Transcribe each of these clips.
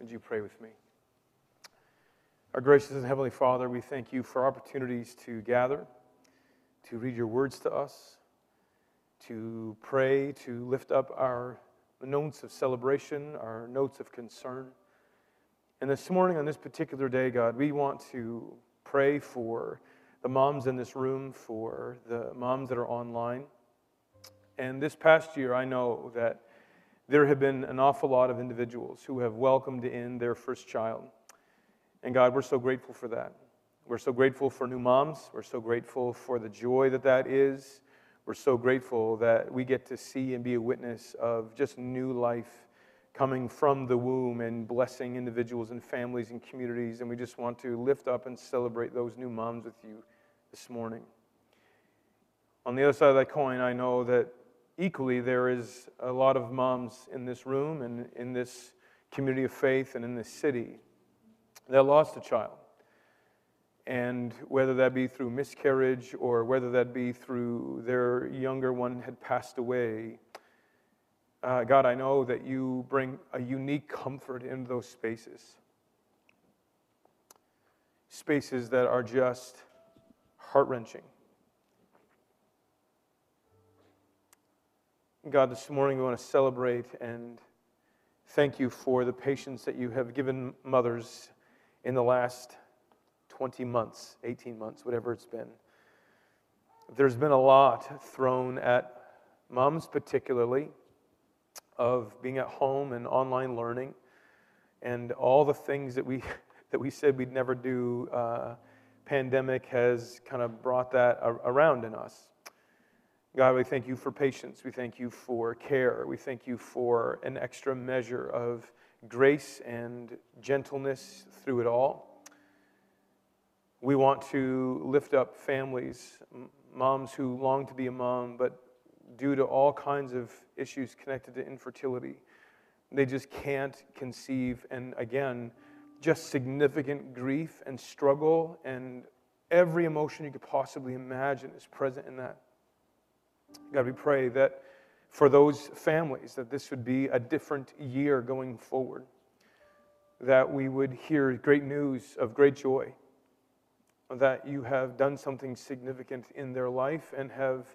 Would you pray with me? Our gracious and Heavenly Father, we thank you for opportunities to gather, to read your words to us, to pray, to lift up our notes of celebration, our notes of concern. And this morning, on this particular day, God, we want to pray for the moms in this room, for the moms that are online. And this past year, I know that there have been an awful lot of individuals who have welcomed in their first child. And God, we're so grateful for that. We're so grateful for new moms. We're so grateful for the joy that that is. We're so grateful that we get to see and be a witness of just new life coming from the womb and blessing individuals and families and communities. And we just want to lift up and celebrate those new moms with you this morning. On the other side of that coin, I know that equally there is a lot of moms in this room and in this community of faith and in this city that lost a child. And whether that be through miscarriage or whether that be through their younger one had passed away, uh, God, I know that you bring a unique comfort in those spaces. Spaces that are just heart wrenching. God, this morning we want to celebrate and thank you for the patience that you have given mothers in the last 20 months, 18 months, whatever it's been. There's been a lot thrown at moms, particularly, of being at home and online learning and all the things that we, that we said we'd never do. Uh, pandemic has kind of brought that around in us. God, we thank you for patience. We thank you for care. We thank you for an extra measure of grace and gentleness through it all. We want to lift up families, moms who long to be a mom, but due to all kinds of issues connected to infertility, they just can't conceive. And again, just significant grief and struggle and every emotion you could possibly imagine is present in that. God, we pray that for those families that this would be a different year going forward, that we would hear great news of great joy, that you have done something significant in their life and have,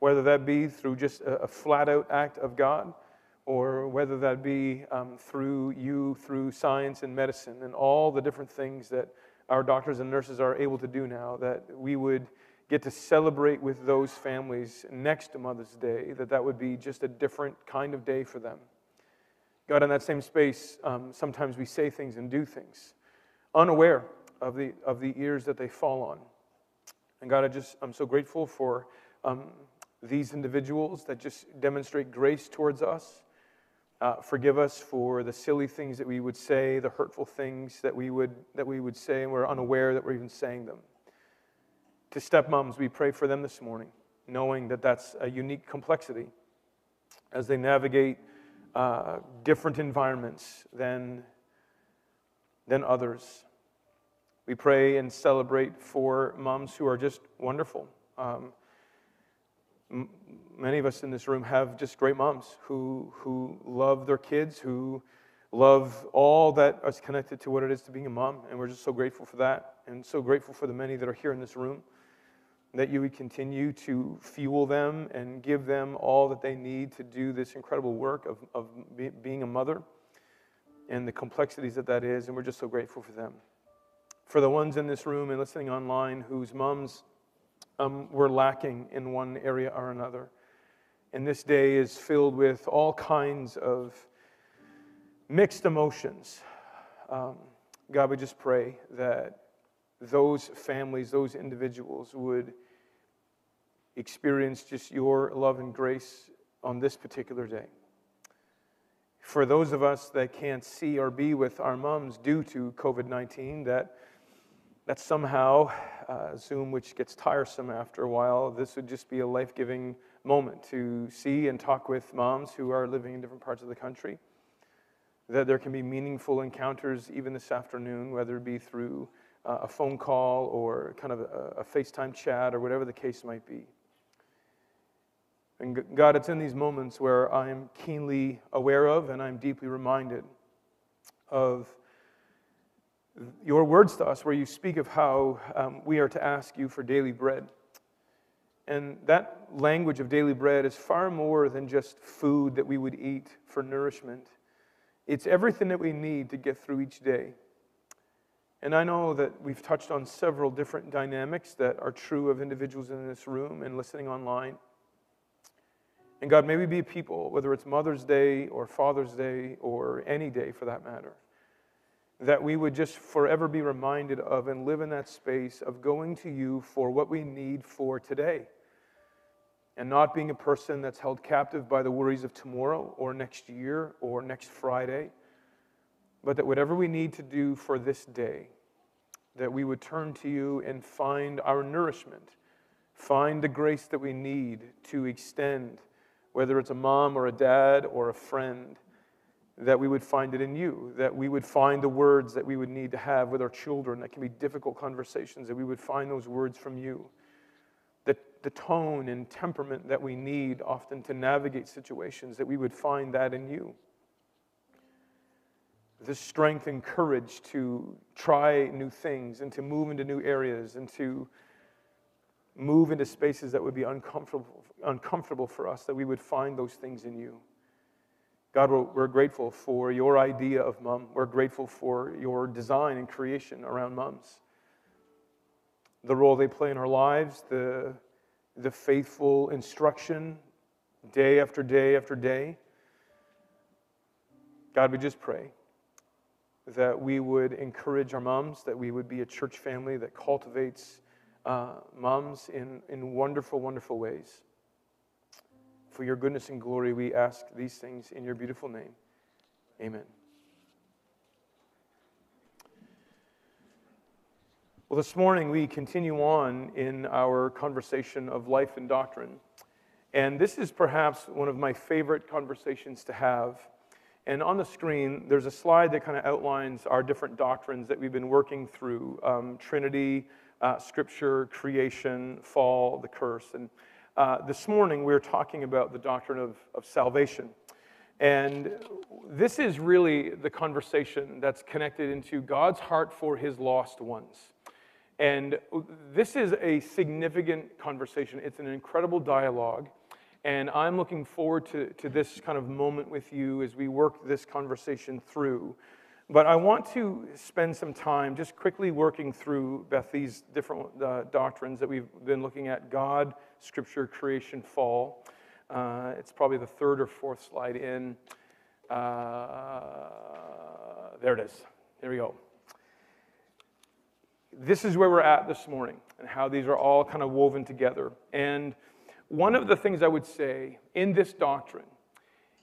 whether that be through just a, flat out act of God, or whether that be um, through you, through science and medicine, and all the different things that our doctors and nurses are able to do now, that we would get to celebrate with those families next to Mother's Day, that that would be just a different kind of day for them. God, in that same space, um, sometimes we say things and do things unaware of the, of the ears that they fall on. And God, I just, I'm so grateful for um, these individuals that just demonstrate grace towards us. Uh, forgive us for the silly things that we would say, the hurtful things that we would, that we would say, and we're unaware that we're even saying them. To stepmoms, we pray for them this morning, knowing that that's a unique complexity as they navigate uh, different environments than, than others. We pray and celebrate for moms who are just wonderful. Um, m- many of us in this room have just great moms who, who love their kids, who love all that is connected to what it is to being a mom. And we're just so grateful for that and so grateful for the many that are here in this room that you would continue to fuel them and give them all that they need to do this incredible work of, of be, being a mother and the complexities that that is. And we're just so grateful for them. For the ones in this room and listening online whose moms um, were lacking in one area or another. And this day is filled with all kinds of mixed emotions. Um, God, we just pray that those families, those individuals would experience just your love and grace on this particular day. For those of us that can't see or be with our moms due to COVID 19, that, that somehow, uh, Zoom, which gets tiresome after a while, this would just be a life giving moment to see and talk with moms who are living in different parts of the country. That there can be meaningful encounters even this afternoon, whether it be through uh, a phone call or kind of a, a FaceTime chat or whatever the case might be. And God, it's in these moments where I'm keenly aware of and I'm deeply reminded of your words to us, where you speak of how um, we are to ask you for daily bread. And that language of daily bread is far more than just food that we would eat for nourishment. It's everything that we need to get through each day. And I know that we've touched on several different dynamics that are true of individuals in this room and listening online. And God, may we be people, whether it's Mother's Day or Father's Day or any day for that matter, that we would just forever be reminded of and live in that space of going to you for what we need for today. And not being a person that's held captive by the worries of tomorrow or next year or next Friday, but that whatever we need to do for this day, that we would turn to you and find our nourishment, find the grace that we need to extend whether it's a mom or a dad or a friend, that we would find it in you, that we would find the words that we would need to have with our children that can be difficult conversations, that we would find those words from you. The, tone and temperament that we need often to navigate situations, that we would find that in you. The strength and courage to try new things and to move into new areas and to move into spaces that would be uncomfortable, uncomfortable for us, that we would find those things in you. God, we're, we're grateful for your idea of mom. We're grateful for your design and creation around moms. The role they play in our lives, the, the faithful instruction day after day after day. God, we just pray that we would encourage our moms, that we would be a church family that cultivates uh, moms in, in wonderful, wonderful ways. For your goodness and glory, we ask these things in your beautiful name. Amen. Well, this morning we continue on in our conversation of life and doctrine. And this is perhaps one of my favorite conversations to have. And on the screen, there's a slide that kind of outlines our different doctrines that we've been working through um, Trinity, uh, Scripture, creation, fall, the curse. And uh, this morning we are talking about the doctrine of, of salvation. And this is really the conversation that's connected into God's heart for his lost ones. And this is a significant conversation. It's an incredible dialogue. And I'm looking forward to, to this kind of moment with you as we work this conversation through. But I want to spend some time just quickly working through, Beth, these different uh, doctrines that we've been looking at God, Scripture, creation, fall. Uh, it's probably the third or fourth slide in. Uh, there it is. There we go. This is where we're at this morning and how these are all kind of woven together. And one of the things I would say in this doctrine,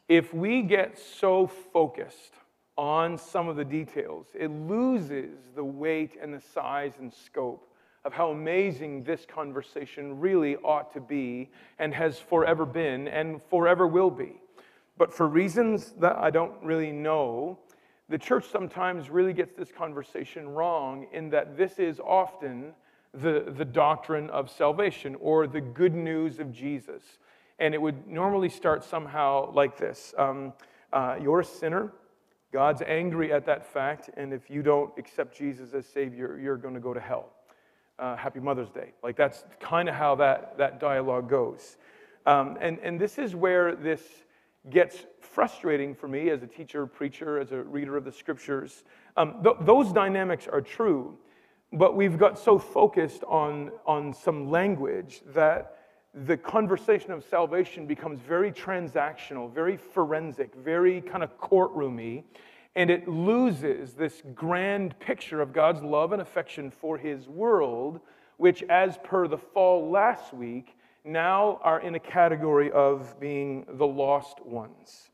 if we get so focused on some of the details, it loses the weight and the size and scope of how amazing this conversation really ought to be and has forever been and forever will be. But for reasons that I don't really know, the church sometimes really gets this conversation wrong in that this is often the, the doctrine of salvation or the good news of Jesus. And it would normally start somehow like this um, uh, You're a sinner God's angry at that fact, and if you don't accept Jesus as Savior, you're going to go to hell. Uh, happy Mother's Day. Like that's kind of how that, that dialogue goes. Um, and, and this is where this gets frustrating for me as a teacher, preacher, as a reader of the scriptures. Um, th- those dynamics are true, but we've got so focused on, on some language that the conversation of salvation becomes very transactional, very forensic, very kind of courtroomy, and it loses this grand picture of God's love and affection for his world, which, as per the fall last week, now are in a category of being the lost ones.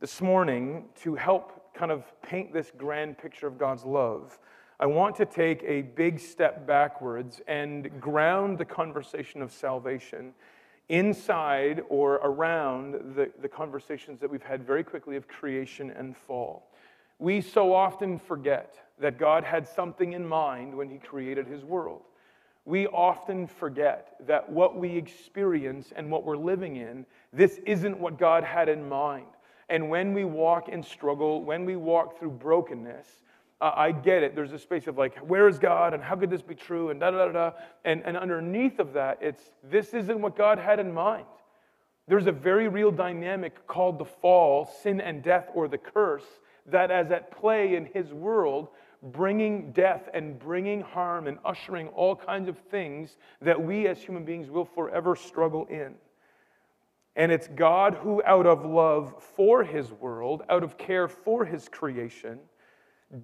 This morning, to help kind of paint this grand picture of God's love, I want to take a big step backwards and ground the conversation of salvation inside or around the, the conversations that we've had very quickly of creation and fall. We so often forget that God had something in mind when He created His world. We often forget that what we experience and what we're living in, this isn't what God had in mind. And when we walk in struggle, when we walk through brokenness, uh, I get it. There's a space of like, where is God and how could this be true and da da da da. And, and underneath of that, it's this isn't what God had in mind. There's a very real dynamic called the fall, sin and death, or the curse, that is at play in his world, bringing death and bringing harm and ushering all kinds of things that we as human beings will forever struggle in. And it's God who, out of love for his world, out of care for his creation,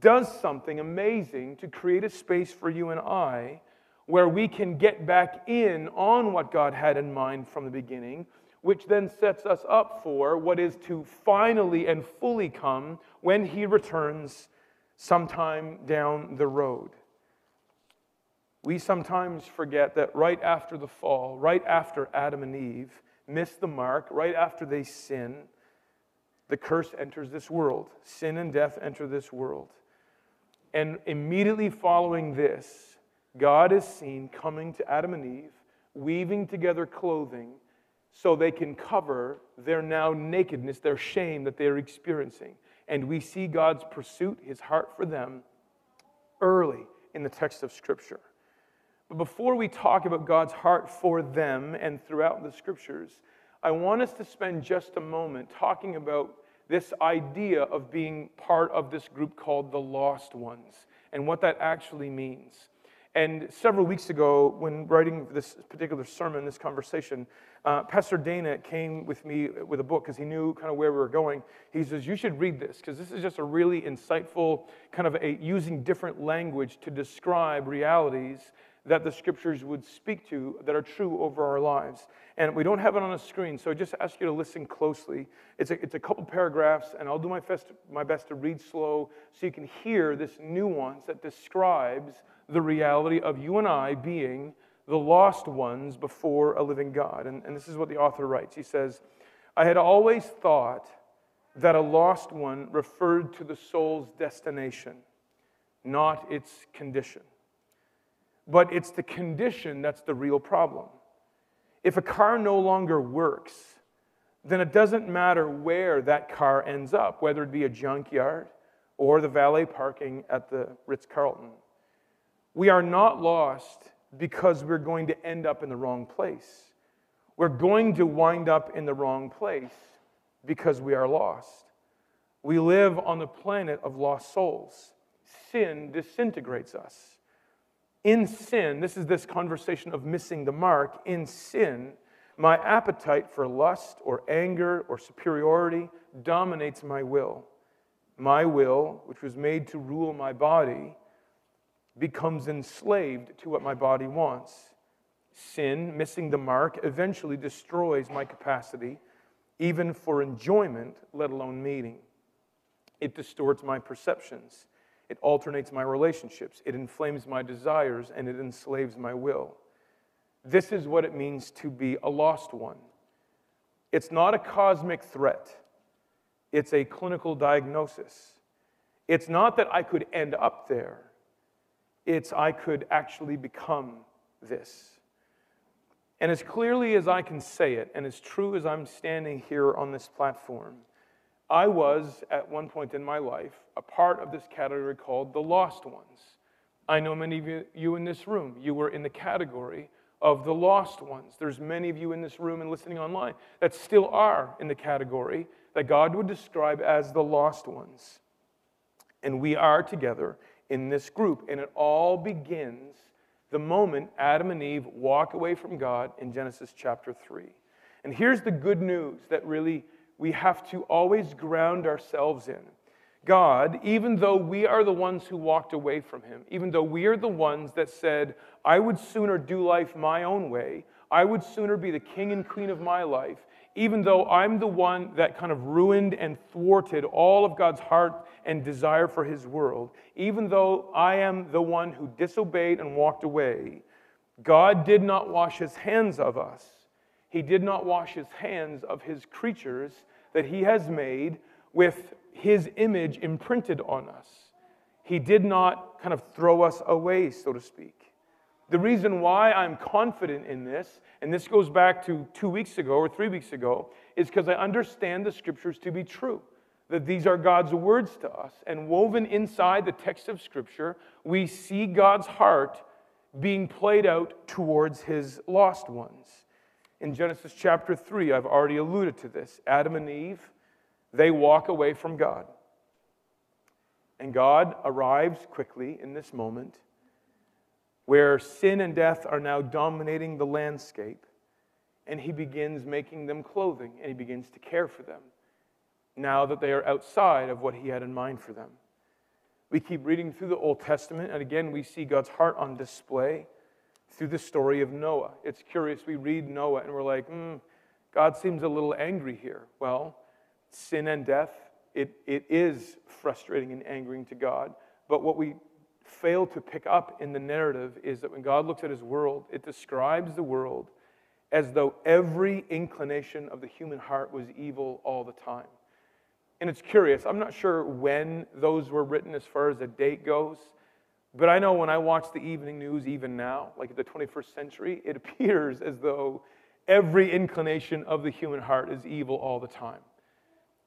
does something amazing to create a space for you and I where we can get back in on what God had in mind from the beginning, which then sets us up for what is to finally and fully come when He returns sometime down the road. We sometimes forget that right after the fall, right after Adam and Eve missed the mark, right after they sin, the curse enters this world. Sin and death enter this world. And immediately following this, God is seen coming to Adam and Eve, weaving together clothing so they can cover their now nakedness, their shame that they're experiencing. And we see God's pursuit, his heart for them, early in the text of Scripture. But before we talk about God's heart for them and throughout the Scriptures, I want us to spend just a moment talking about this idea of being part of this group called the Lost Ones and what that actually means. And several weeks ago, when writing this particular sermon, this conversation, uh, Pastor Dana came with me with a book because he knew kind of where we were going. He says, You should read this because this is just a really insightful kind of a using different language to describe realities that the scriptures would speak to that are true over our lives. And we don't have it on a screen, so I just ask you to listen closely. It's a, it's a couple paragraphs, and I'll do my best, my best to read slow so you can hear this nuance that describes the reality of you and I being the lost ones before a living God. And, and this is what the author writes. He says, I had always thought that a lost one referred to the soul's destination, not its condition. But it's the condition that's the real problem. If a car no longer works, then it doesn't matter where that car ends up, whether it be a junkyard or the valet parking at the Ritz Carlton. We are not lost because we're going to end up in the wrong place. We're going to wind up in the wrong place because we are lost. We live on the planet of lost souls. Sin disintegrates us. In sin, this is this conversation of missing the mark. In sin, my appetite for lust or anger or superiority dominates my will. My will, which was made to rule my body, becomes enslaved to what my body wants. Sin, missing the mark, eventually destroys my capacity, even for enjoyment, let alone meaning. It distorts my perceptions. It alternates my relationships, it inflames my desires, and it enslaves my will. This is what it means to be a lost one. It's not a cosmic threat, it's a clinical diagnosis. It's not that I could end up there, it's I could actually become this. And as clearly as I can say it, and as true as I'm standing here on this platform, I was, at one point in my life, a part of this category called the lost ones. I know many of you in this room, you were in the category of the lost ones. There's many of you in this room and listening online that still are in the category that God would describe as the lost ones. And we are together in this group. And it all begins the moment Adam and Eve walk away from God in Genesis chapter 3. And here's the good news that really we have to always ground ourselves in. God, even though we are the ones who walked away from him, even though we are the ones that said, I would sooner do life my own way, I would sooner be the king and queen of my life, even though I'm the one that kind of ruined and thwarted all of God's heart and desire for his world, even though I am the one who disobeyed and walked away, God did not wash his hands of us he did not wash his hands of his creatures that he has made with his image imprinted on us. He did not kind of throw us away, so to speak. The reason why I'm confident in this, and this goes back to two weeks ago or three weeks ago, is because I understand the scriptures to be true. That these are God's words to us. And woven inside the text of scripture, we see God's heart being played out towards his lost ones. In Genesis chapter 3, I've already alluded to this. Adam and Eve, they walk away from God. And God arrives quickly in this moment where sin and death are now dominating the landscape, and he begins making them clothing and he begins to care for them now that they are outside of what he had in mind for them. We keep reading through the Old Testament, and again, we see God's heart on display through the story of Noah. It's curious, we read Noah and we're like, hmm, God seems a little angry here. Well, sin and death, it, it is frustrating and angering to God. But what we fail to pick up in the narrative is that when God looks at his world, it describes the world as though every inclination of the human heart was evil all the time. And it's curious, I'm not sure when those were written as far as the date goes, but I know when I watch the evening news, even now, like in the 21st century, it appears as though every inclination of the human heart is evil all the time.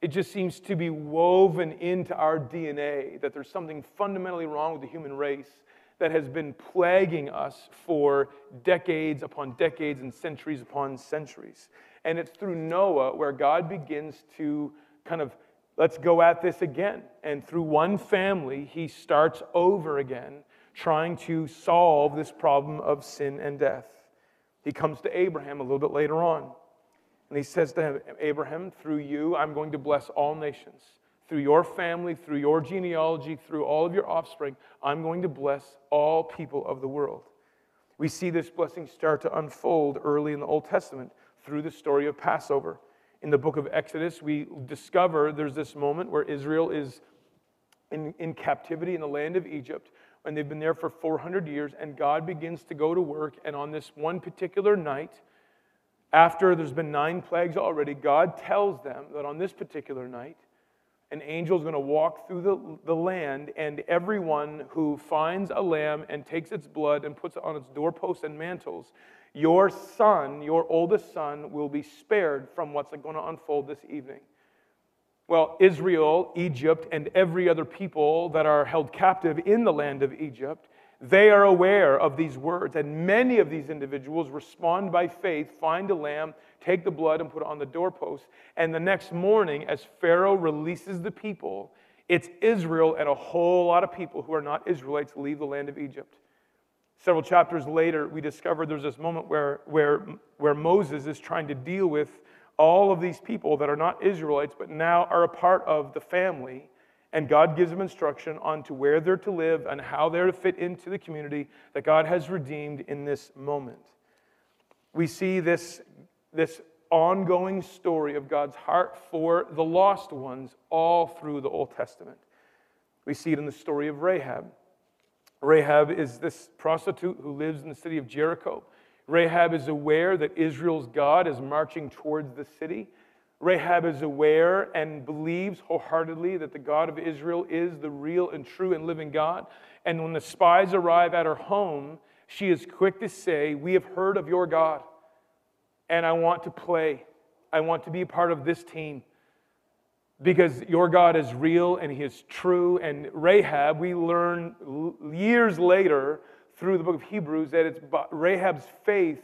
It just seems to be woven into our DNA that there's something fundamentally wrong with the human race that has been plaguing us for decades upon decades and centuries upon centuries. And it's through Noah where God begins to kind of let's go at this again. And through one family, he starts over again, trying to solve this problem of sin and death. He comes to Abraham a little bit later on. And he says to him, Abraham, through you, I'm going to bless all nations. Through your family, through your genealogy, through all of your offspring, I'm going to bless all people of the world. We see this blessing start to unfold early in the Old Testament through the story of Passover. In the book of Exodus, we discover there's this moment where Israel is in, in captivity in the land of Egypt, and they've been there for 400 years, and God begins to go to work. And on this one particular night, after there's been nine plagues already, God tells them that on this particular night, an angel is going to walk through the, the land, and everyone who finds a lamb and takes its blood and puts it on its doorposts and mantles, your son, your oldest son, will be spared from what's going to unfold this evening. Well, Israel, Egypt, and every other people that are held captive in the land of Egypt they are aware of these words, and many of these individuals respond by faith, find a lamb, take the blood, and put it on the doorpost. And the next morning, as Pharaoh releases the people, it's Israel and a whole lot of people who are not Israelites leave the land of Egypt. Several chapters later, we discover there's this moment where, where, where Moses is trying to deal with all of these people that are not Israelites, but now are a part of the family and God gives them instruction on to where they're to live and how they're to fit into the community that God has redeemed in this moment. We see this, this ongoing story of God's heart for the lost ones all through the Old Testament. We see it in the story of Rahab. Rahab is this prostitute who lives in the city of Jericho. Rahab is aware that Israel's God is marching towards the city. Rahab is aware and believes wholeheartedly that the God of Israel is the real and true and living God. And when the spies arrive at her home, she is quick to say, We have heard of your God, and I want to play. I want to be a part of this team because your God is real and he is true. And Rahab, we learn years later through the book of Hebrews that it's Rahab's faith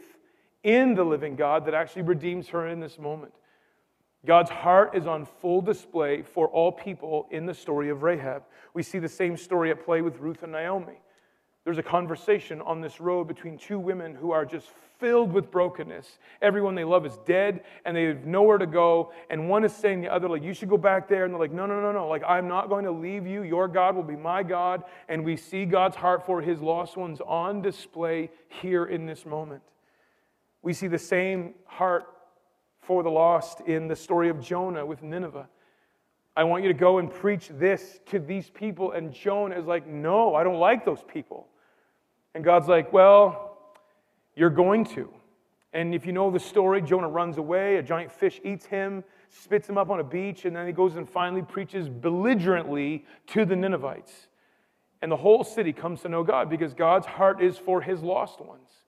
in the living God that actually redeems her in this moment. God's heart is on full display for all people in the story of Rahab. We see the same story at play with Ruth and Naomi. There's a conversation on this road between two women who are just filled with brokenness. Everyone they love is dead and they have nowhere to go. And one is saying the other, like, you should go back there. And they're like, no, no, no, no. Like, I'm not going to leave you. Your God will be my God. And we see God's heart for his lost ones on display here in this moment. We see the same heart for the lost in the story of Jonah with Nineveh. I want you to go and preach this to these people. And Jonah is like, No, I don't like those people. And God's like, Well, you're going to. And if you know the story, Jonah runs away, a giant fish eats him, spits him up on a beach, and then he goes and finally preaches belligerently to the Ninevites. and the whole city comes to know God because God's heart is for his lost ones.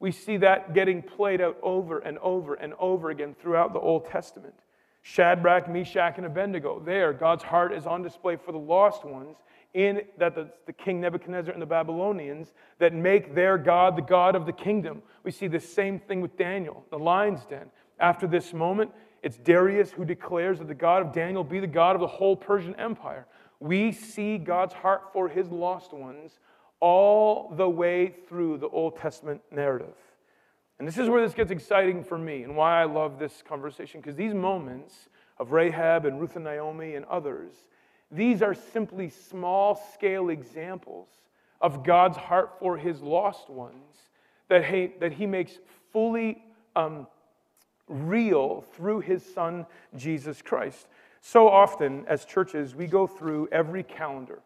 We see that getting played out over and over and over again throughout the Old Testament. Shadrach, Meshach, and Abednego, there, God's heart is on display for the lost ones in that the, the, king Nebuchadnezzar and the Babylonians that make their God the God of the kingdom. We see the same thing with Daniel, the lion's den. After this moment, it's Darius who declares that the God of Daniel be the God of the whole Persian Empire. We see God's heart for his lost ones all the way through the Old Testament narrative. And this is where this gets exciting for me and why I love this conversation, because these moments of Rahab and Ruth and Naomi and others, these are simply small scale examples of God's heart for his lost ones that he, that he makes fully um, real through his son, Jesus Christ. So often, as churches, we go through every calendar.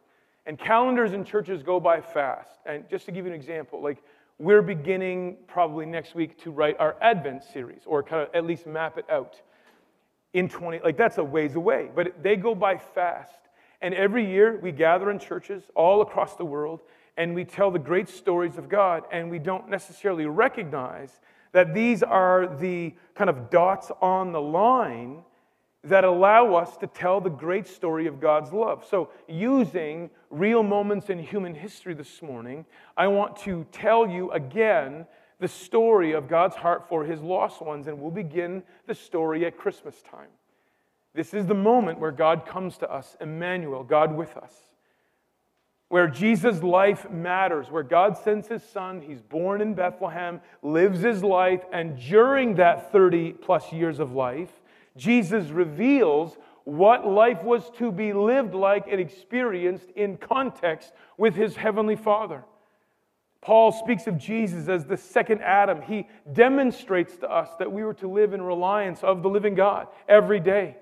And calendars in churches go by fast. And just to give you an example, like we're beginning probably next week to write our Advent series, or kind of at least map it out in 20, like that's a ways away, but they go by fast. And every year we gather in churches all across the world and we tell the great stories of God, and we don't necessarily recognize that these are the kind of dots on the line that allow us to tell the great story of God's love. So, using real moments in human history this morning, I want to tell you again the story of God's heart for his lost ones, and we'll begin the story at Christmas time. This is the moment where God comes to us, Emmanuel, God with us, where Jesus' life matters, where God sends his son, he's born in Bethlehem, lives his life, and during that 30 plus years of life, Jesus reveals what life was to be lived like and experienced in context with his heavenly Father. Paul speaks of Jesus as the second Adam. He demonstrates to us that we were to live in reliance of the living God every day,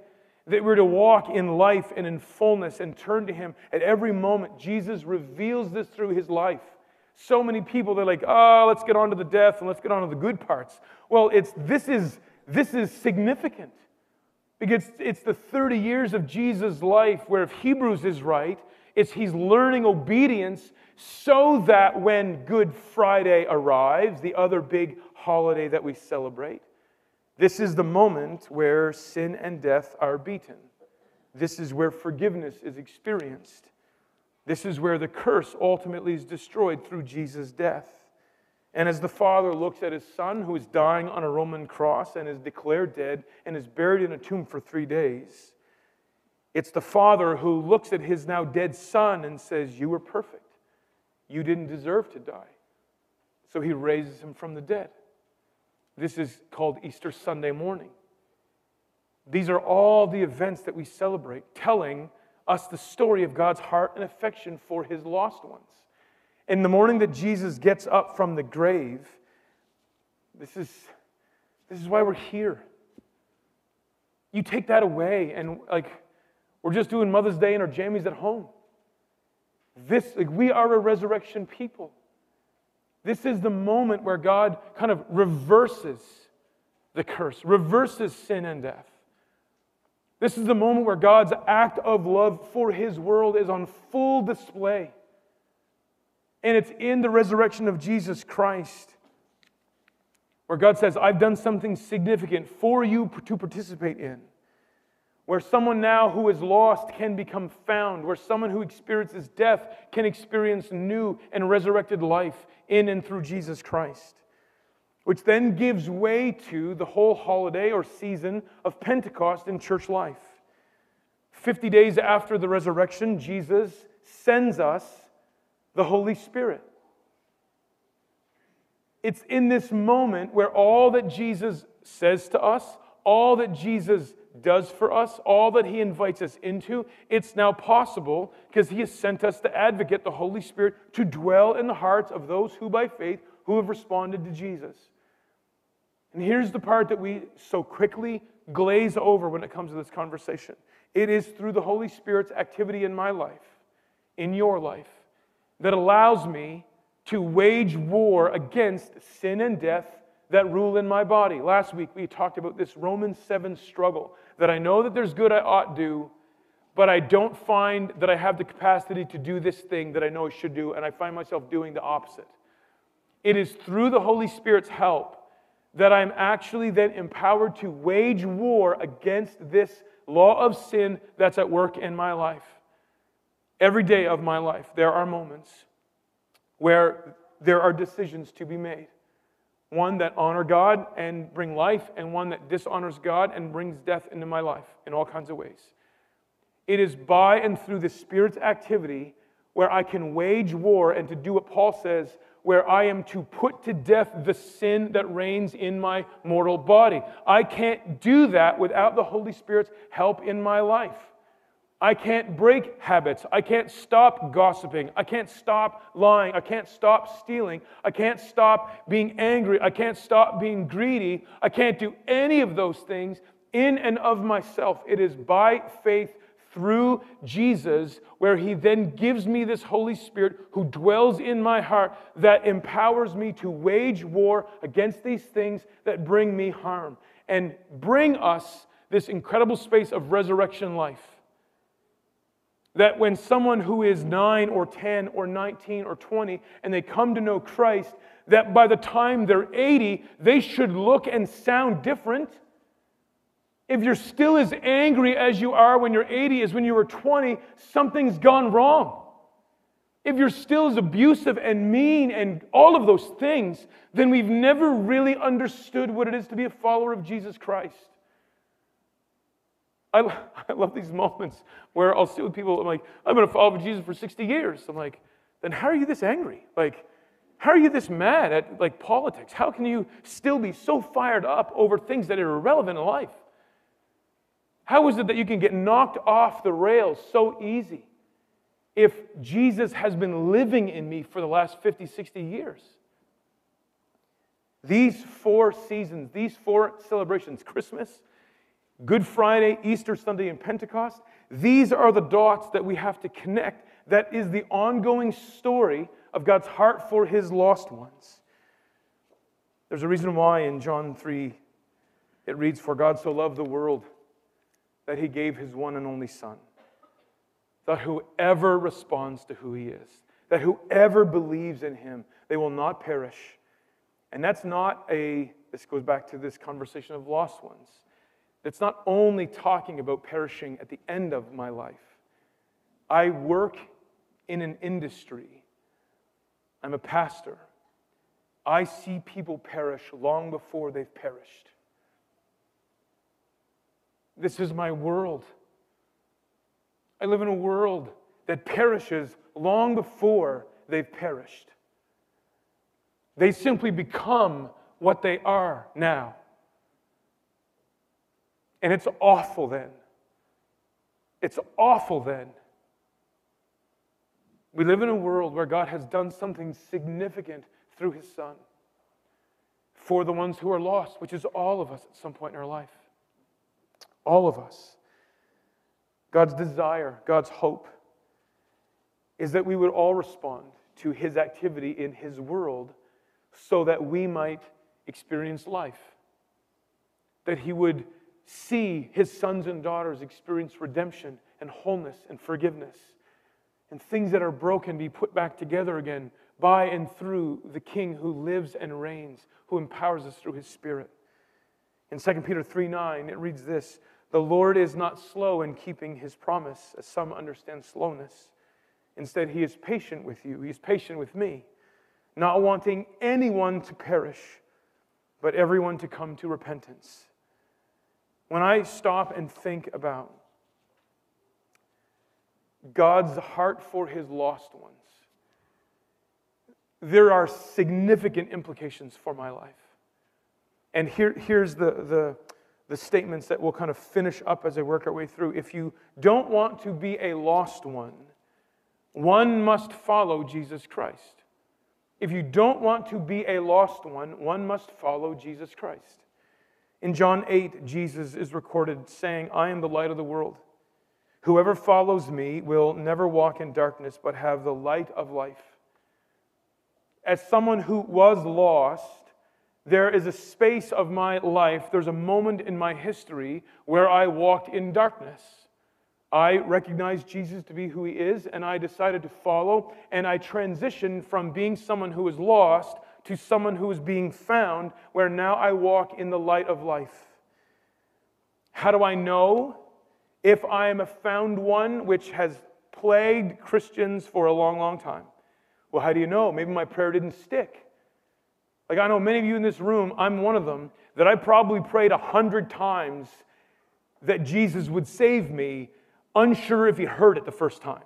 that we're to walk in life and in fullness and turn to Him at every moment. Jesus reveals this through His life. So many people, they're like, oh, let's get on to the death and let's get on to the good parts. Well, it's, this, is, this is significant. Because it's the 30 years of Jesus' life where, if Hebrews is right, it's he's learning obedience so that when Good Friday arrives, the other big holiday that we celebrate, this is the moment where sin and death are beaten. This is where forgiveness is experienced. This is where the curse ultimately is destroyed through Jesus' death. And as the father looks at his son who is dying on a Roman cross and is declared dead and is buried in a tomb for three days, it's the father who looks at his now dead son and says, You were perfect. You didn't deserve to die. So he raises him from the dead. This is called Easter Sunday morning. These are all the events that we celebrate, telling us the story of God's heart and affection for his lost ones. In the morning that Jesus gets up from the grave, this is, this is why we're here. You take that away, and like, we're just doing Mother's Day in our jammies at home. This, like, we are a resurrection people. This is the moment where God kind of reverses the curse, reverses sin and death. This is the moment where God's act of love for his world is on full display. And it's in the resurrection of Jesus Christ where God says, I've done something significant for you to participate in. Where someone now who is lost can become found, where someone who experiences death can experience new and resurrected life in and through Jesus Christ. Which then gives way to the whole holiday or season of Pentecost in church life. 50 days after the resurrection, Jesus sends us the Holy Spirit. It's in this moment where all that Jesus says to us, all that Jesus does for us, all that he invites us into, it's now possible because he has sent us the advocate, the Holy Spirit, to dwell in the hearts of those who by faith who have responded to Jesus. And here's the part that we so quickly glaze over when it comes to this conversation. It is through the Holy Spirit's activity in my life, in your life, that allows me to wage war against sin and death that rule in my body. Last week we talked about this Romans 7 struggle that I know that there's good I ought to do, but I don't find that I have the capacity to do this thing that I know I should do, and I find myself doing the opposite. It is through the Holy Spirit's help that I'm actually then empowered to wage war against this law of sin that's at work in my life. Every day of my life, there are moments where there are decisions to be made one that honor God and bring life, and one that dishonors God and brings death into my life in all kinds of ways. It is by and through the Spirit's activity where I can wage war and to do what Paul says, where I am to put to death the sin that reigns in my mortal body. I can't do that without the Holy Spirit's help in my life. I can't break habits. I can't stop gossiping. I can't stop lying. I can't stop stealing. I can't stop being angry. I can't stop being greedy. I can't do any of those things in and of myself. It is by faith through Jesus, where He then gives me this Holy Spirit who dwells in my heart that empowers me to wage war against these things that bring me harm and bring us this incredible space of resurrection life. That when someone who is 9 or 10 or 19 or 20 and they come to know Christ, that by the time they're 80, they should look and sound different if you're still as angry as you are when you're 80 as when you were 20, something's gone wrong. If you're still as abusive and mean and all of those things, then we've never really understood what it is to be a follower of Jesus Christ. I, I love these moments where I'll sit with people, I'm like, I've been a follower of Jesus for 60 years. I'm like, then how are you this angry? Like, how are you this mad at like politics? How can you still be so fired up over things that are irrelevant in life? How is it that you can get knocked off the rails so easy if Jesus has been living in me for the last 50, 60 years? These four seasons, these four celebrations Christmas, Good Friday, Easter Sunday, and Pentecost these are the dots that we have to connect. That is the ongoing story of God's heart for his lost ones. There's a reason why in John 3 it reads, For God so loved the world that he gave his one and only Son. That whoever responds to who he is, that whoever believes in him, they will not perish. And that's not a, this goes back to this conversation of lost ones. It's not only talking about perishing at the end of my life. I work in an industry, I'm a pastor. I see people perish long before they've perished. This is my world. I live in a world that perishes long before they've perished. They simply become what they are now. And it's awful then. It's awful then. We live in a world where God has done something significant through his Son for the ones who are lost, which is all of us at some point in our life. All of us. God's desire, God's hope is that we would all respond to his activity in his world so that we might experience life. That he would see his sons and daughters experience redemption and wholeness and forgiveness, and things that are broken be put back together again by and through the King who lives and reigns, who empowers us through his Spirit. In 2 Peter 3 9, it reads this the Lord is not slow in keeping his promise, as some understand slowness. Instead, he is patient with you. He is patient with me, not wanting anyone to perish, but everyone to come to repentance. When I stop and think about God's heart for his lost ones, there are significant implications for my life. And here, here's the, the, the statements that we'll kind of finish up as I work our way through. If you don't want to be a lost one, one must follow Jesus Christ. If you don't want to be a lost one, one must follow Jesus Christ. In John 8, Jesus is recorded saying, I am the light of the world. Whoever follows me will never walk in darkness, but have the light of life. As someone who was lost, there is a space of my life, there's a moment in my history where I walked in darkness. I recognized Jesus to be who he is, and I decided to follow, and I transitioned from being someone who was lost to someone who is being found, where now I walk in the light of life. How do I know if I am a found one, which has plagued Christians for a long, long time? Well, how do you know? Maybe my prayer didn't stick. Like I know many of you in this room, I'm one of them, that I probably prayed a hundred times that Jesus would save me, unsure if he heard it the first time.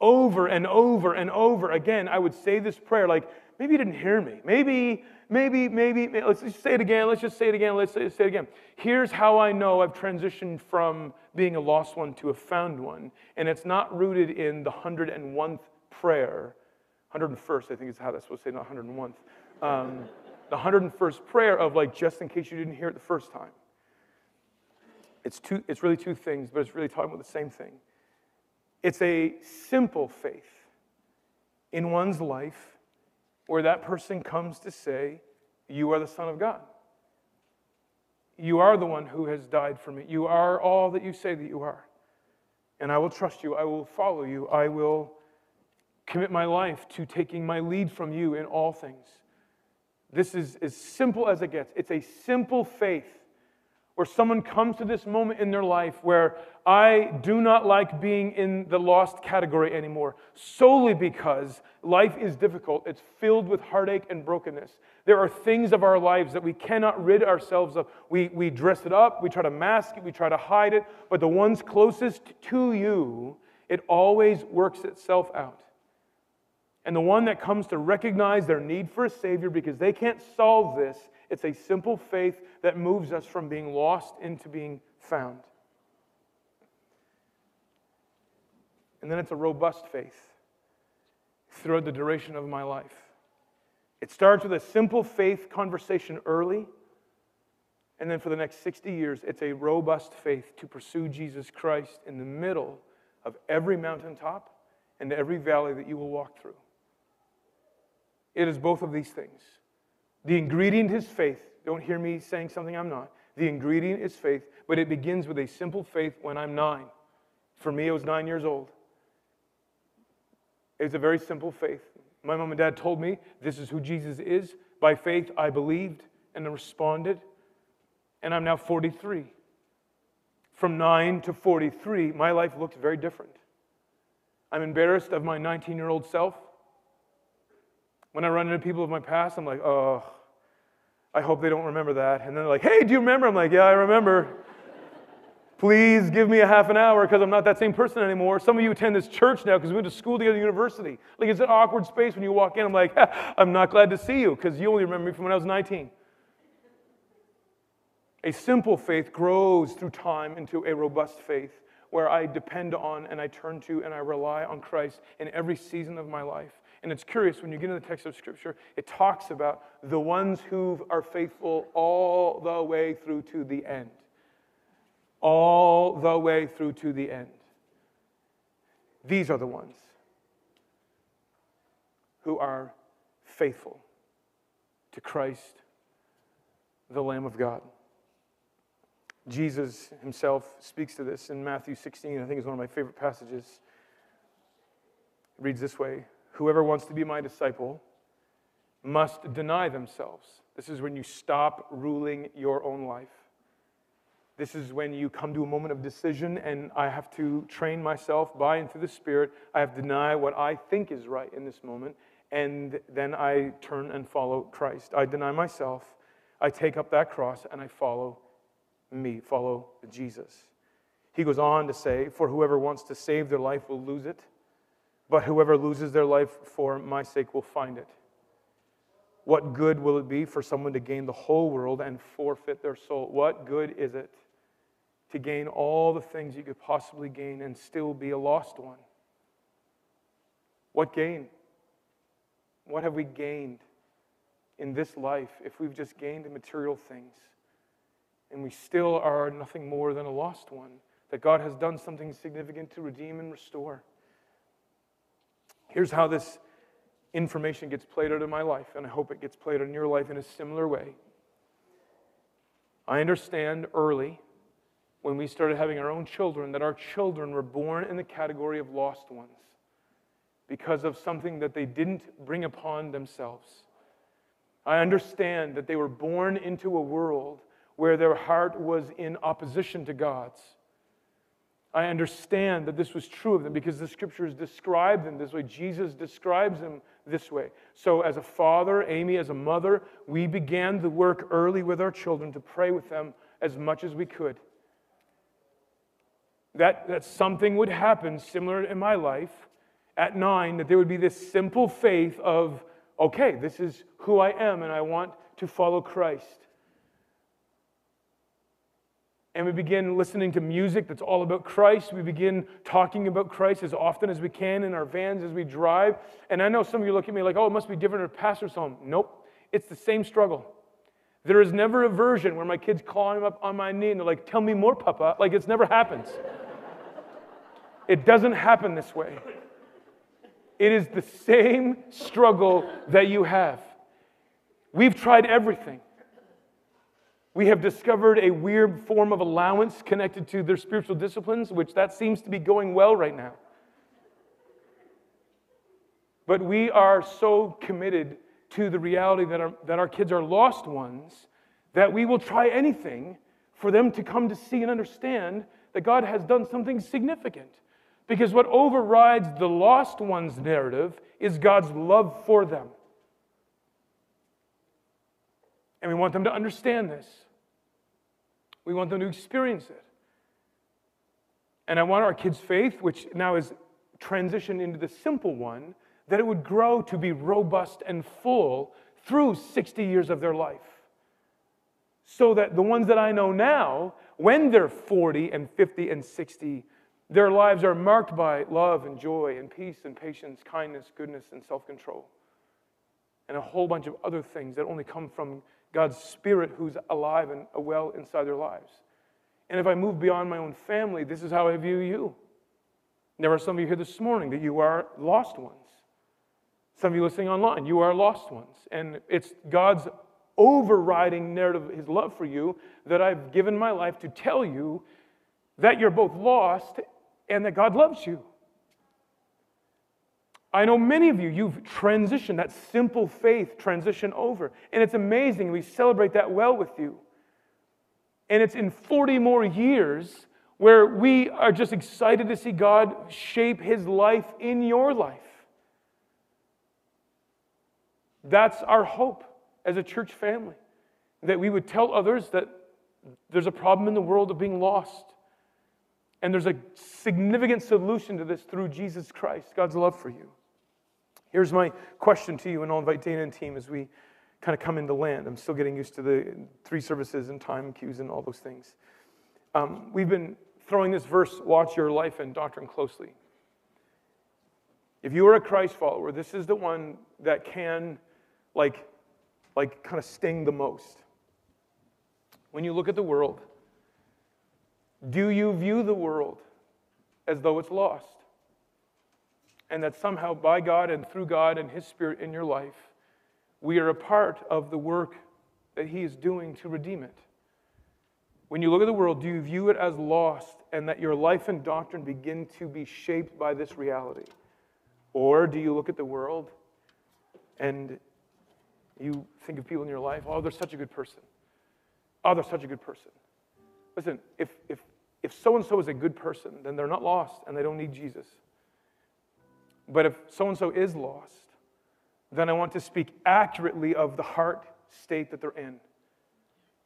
Over and over and over again, I would say this prayer like, maybe you didn't hear me. Maybe, maybe, maybe, maybe let's just say it again. Let's just say it again. Let's say, say it again. Here's how I know I've transitioned from being a lost one to a found one. And it's not rooted in the 101th prayer. 101st, I think is how that's supposed to say, not 101th. Um, the 101st prayer of like, just in case you didn't hear it the first time. It's, two, it's really two things, but it's really talking about the same thing. It's a simple faith in one's life where that person comes to say, You are the Son of God. You are the one who has died for me. You are all that you say that you are. And I will trust you. I will follow you. I will commit my life to taking my lead from you in all things. This is as simple as it gets. It's a simple faith where someone comes to this moment in their life where I do not like being in the lost category anymore, solely because life is difficult. It's filled with heartache and brokenness. There are things of our lives that we cannot rid ourselves of. We, we dress it up, we try to mask it, we try to hide it, but the ones closest to you, it always works itself out. And the one that comes to recognize their need for a Savior because they can't solve this it's a simple faith that moves us from being lost into being found. And then it's a robust faith throughout the duration of my life. It starts with a simple faith conversation early, and then for the next 60 years, it's a robust faith to pursue Jesus Christ in the middle of every mountaintop and every valley that you will walk through. It is both of these things. The ingredient is faith. Don't hear me saying something I'm not. The ingredient is faith, but it begins with a simple faith when I'm nine. For me, it was nine years old. It was a very simple faith. My mom and dad told me this is who Jesus is. By faith, I believed and responded, and I'm now 43. From 9 to 43, my life looked very different. I'm embarrassed of my 19 year old self. When I run into people of my past, I'm like, oh, I hope they don't remember that. And then they're like, hey, do you remember? I'm like, yeah, I remember. Please give me a half an hour because I'm not that same person anymore. Some of you attend this church now because we went to school together, at university. Like, it's an awkward space when you walk in. I'm like, I'm not glad to see you because you only remember me from when I was 19. A simple faith grows through time into a robust faith where I depend on and I turn to and I rely on Christ in every season of my life. And it's curious when you get into the text of Scripture, it talks about the ones who are faithful all the way through to the end. All the way through to the end. These are the ones who are faithful to Christ, the Lamb of God. Jesus himself speaks to this in Matthew 16. I think it's one of my favorite passages. It reads this way Whoever wants to be my disciple must deny themselves. This is when you stop ruling your own life. This is when you come to a moment of decision, and I have to train myself by and through the Spirit. I have to deny what I think is right in this moment, and then I turn and follow Christ. I deny myself, I take up that cross, and I follow me, follow Jesus. He goes on to say, For whoever wants to save their life will lose it but whoever loses their life for my sake will find it. What good will it be for someone to gain the whole world and forfeit their soul? What good is it to gain all the things you could possibly gain and still be a lost one? What gain? What have we gained in this life if we've just gained material things and we still are nothing more than a lost one that God has done something significant to redeem and restore? Here's how this information gets played out in my life, and I hope it gets played out in your life in a similar way. I understand early when we started having our own children that our children were born in the category of lost ones because of something that they didn't bring upon themselves. I understand that they were born into a world where their heart was in opposition to God's. I understand that this was true of them because the scriptures describe them this way. Jesus describes them this way. So, as a father, Amy, as a mother, we began the work early with our children to pray with them as much as we could. That, that something would happen similar in my life at nine, that there would be this simple faith of, okay, this is who I am and I want to follow Christ and we begin listening to music that's all about Christ. We begin talking about Christ as often as we can in our vans as we drive. And I know some of you look at me like, oh, it must be different at a pastor's home. Nope, it's the same struggle. There is never a version where my kids climb up on my knee and they're like, tell me more, Papa. Like, it's never happens. it doesn't happen this way. It is the same struggle that you have. We've tried everything. We have discovered a weird form of allowance connected to their spiritual disciplines, which that seems to be going well right now. But we are so committed to the reality that our, that our kids are lost ones that we will try anything for them to come to see and understand that God has done something significant. Because what overrides the lost ones narrative is God's love for them. And we want them to understand this. We want them to experience it. And I want our kids' faith, which now is transitioned into the simple one, that it would grow to be robust and full through 60 years of their life. So that the ones that I know now, when they're 40 and 50 and 60, their lives are marked by love and joy and peace and patience, kindness, goodness, and self control. And a whole bunch of other things that only come from God's Spirit who's alive and well inside their lives. And if I move beyond my own family, this is how I view you. There are some of you here this morning that you are lost ones. Some of you listening online, you are lost ones. And it's God's overriding narrative, his love for you, that I've given my life to tell you that you're both lost and that God loves you. I know many of you, you've transitioned, that simple faith transition over. And it's amazing. We celebrate that well with you. And it's in 40 more years where we are just excited to see God shape his life in your life. That's our hope as a church family, that we would tell others that there's a problem in the world of being lost. And there's a significant solution to this through Jesus Christ, God's love for you. Here's my question to you, and I'll invite Dana and team as we kind of come into land. I'm still getting used to the three services and time cues and all those things. Um, we've been throwing this verse, watch your life and doctrine closely. If you are a Christ follower, this is the one that can, like, like kind of sting the most. When you look at the world, do you view the world as though it's lost? And that somehow by God and through God and His Spirit in your life, we are a part of the work that He is doing to redeem it. When you look at the world, do you view it as lost and that your life and doctrine begin to be shaped by this reality? Or do you look at the world and you think of people in your life, oh, they're such a good person. Oh, they're such a good person. Listen, if, if, if so and so is a good person, then they're not lost and they don't need Jesus. But if so and so is lost, then I want to speak accurately of the heart state that they're in.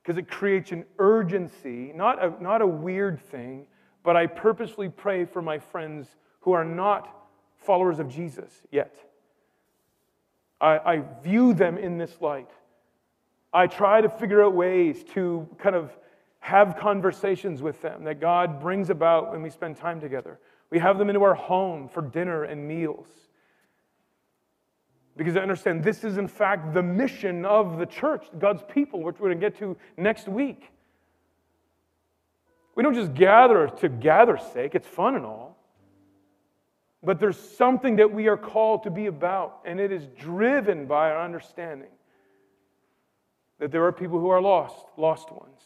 Because it creates an urgency, not a, not a weird thing, but I purposely pray for my friends who are not followers of Jesus yet. I, I view them in this light. I try to figure out ways to kind of have conversations with them that God brings about when we spend time together. We have them into our home for dinner and meals. Because I understand this is, in fact, the mission of the church, God's people, which we're going to get to next week. We don't just gather to gather's sake, it's fun and all. But there's something that we are called to be about, and it is driven by our understanding that there are people who are lost, lost ones.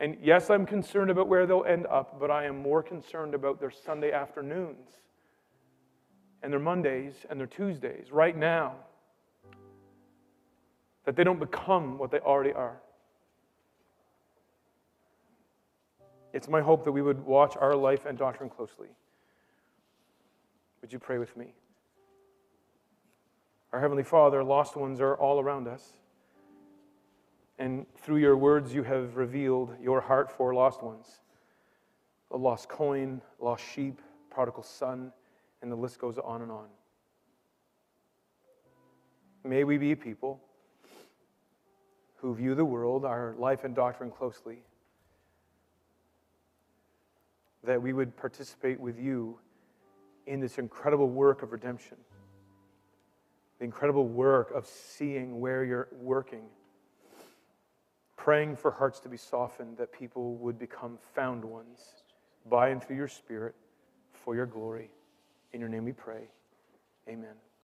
And yes, I'm concerned about where they'll end up, but I am more concerned about their Sunday afternoons and their Mondays and their Tuesdays right now. That they don't become what they already are. It's my hope that we would watch our life and doctrine closely. Would you pray with me? Our Heavenly Father, lost ones are all around us. And through your words, you have revealed your heart for lost ones a lost coin, lost sheep, prodigal son, and the list goes on and on. May we be people who view the world, our life and doctrine closely, that we would participate with you in this incredible work of redemption, the incredible work of seeing where you're working praying for hearts to be softened, that people would become found ones by and through your Spirit for your glory. In your name we pray. Amen.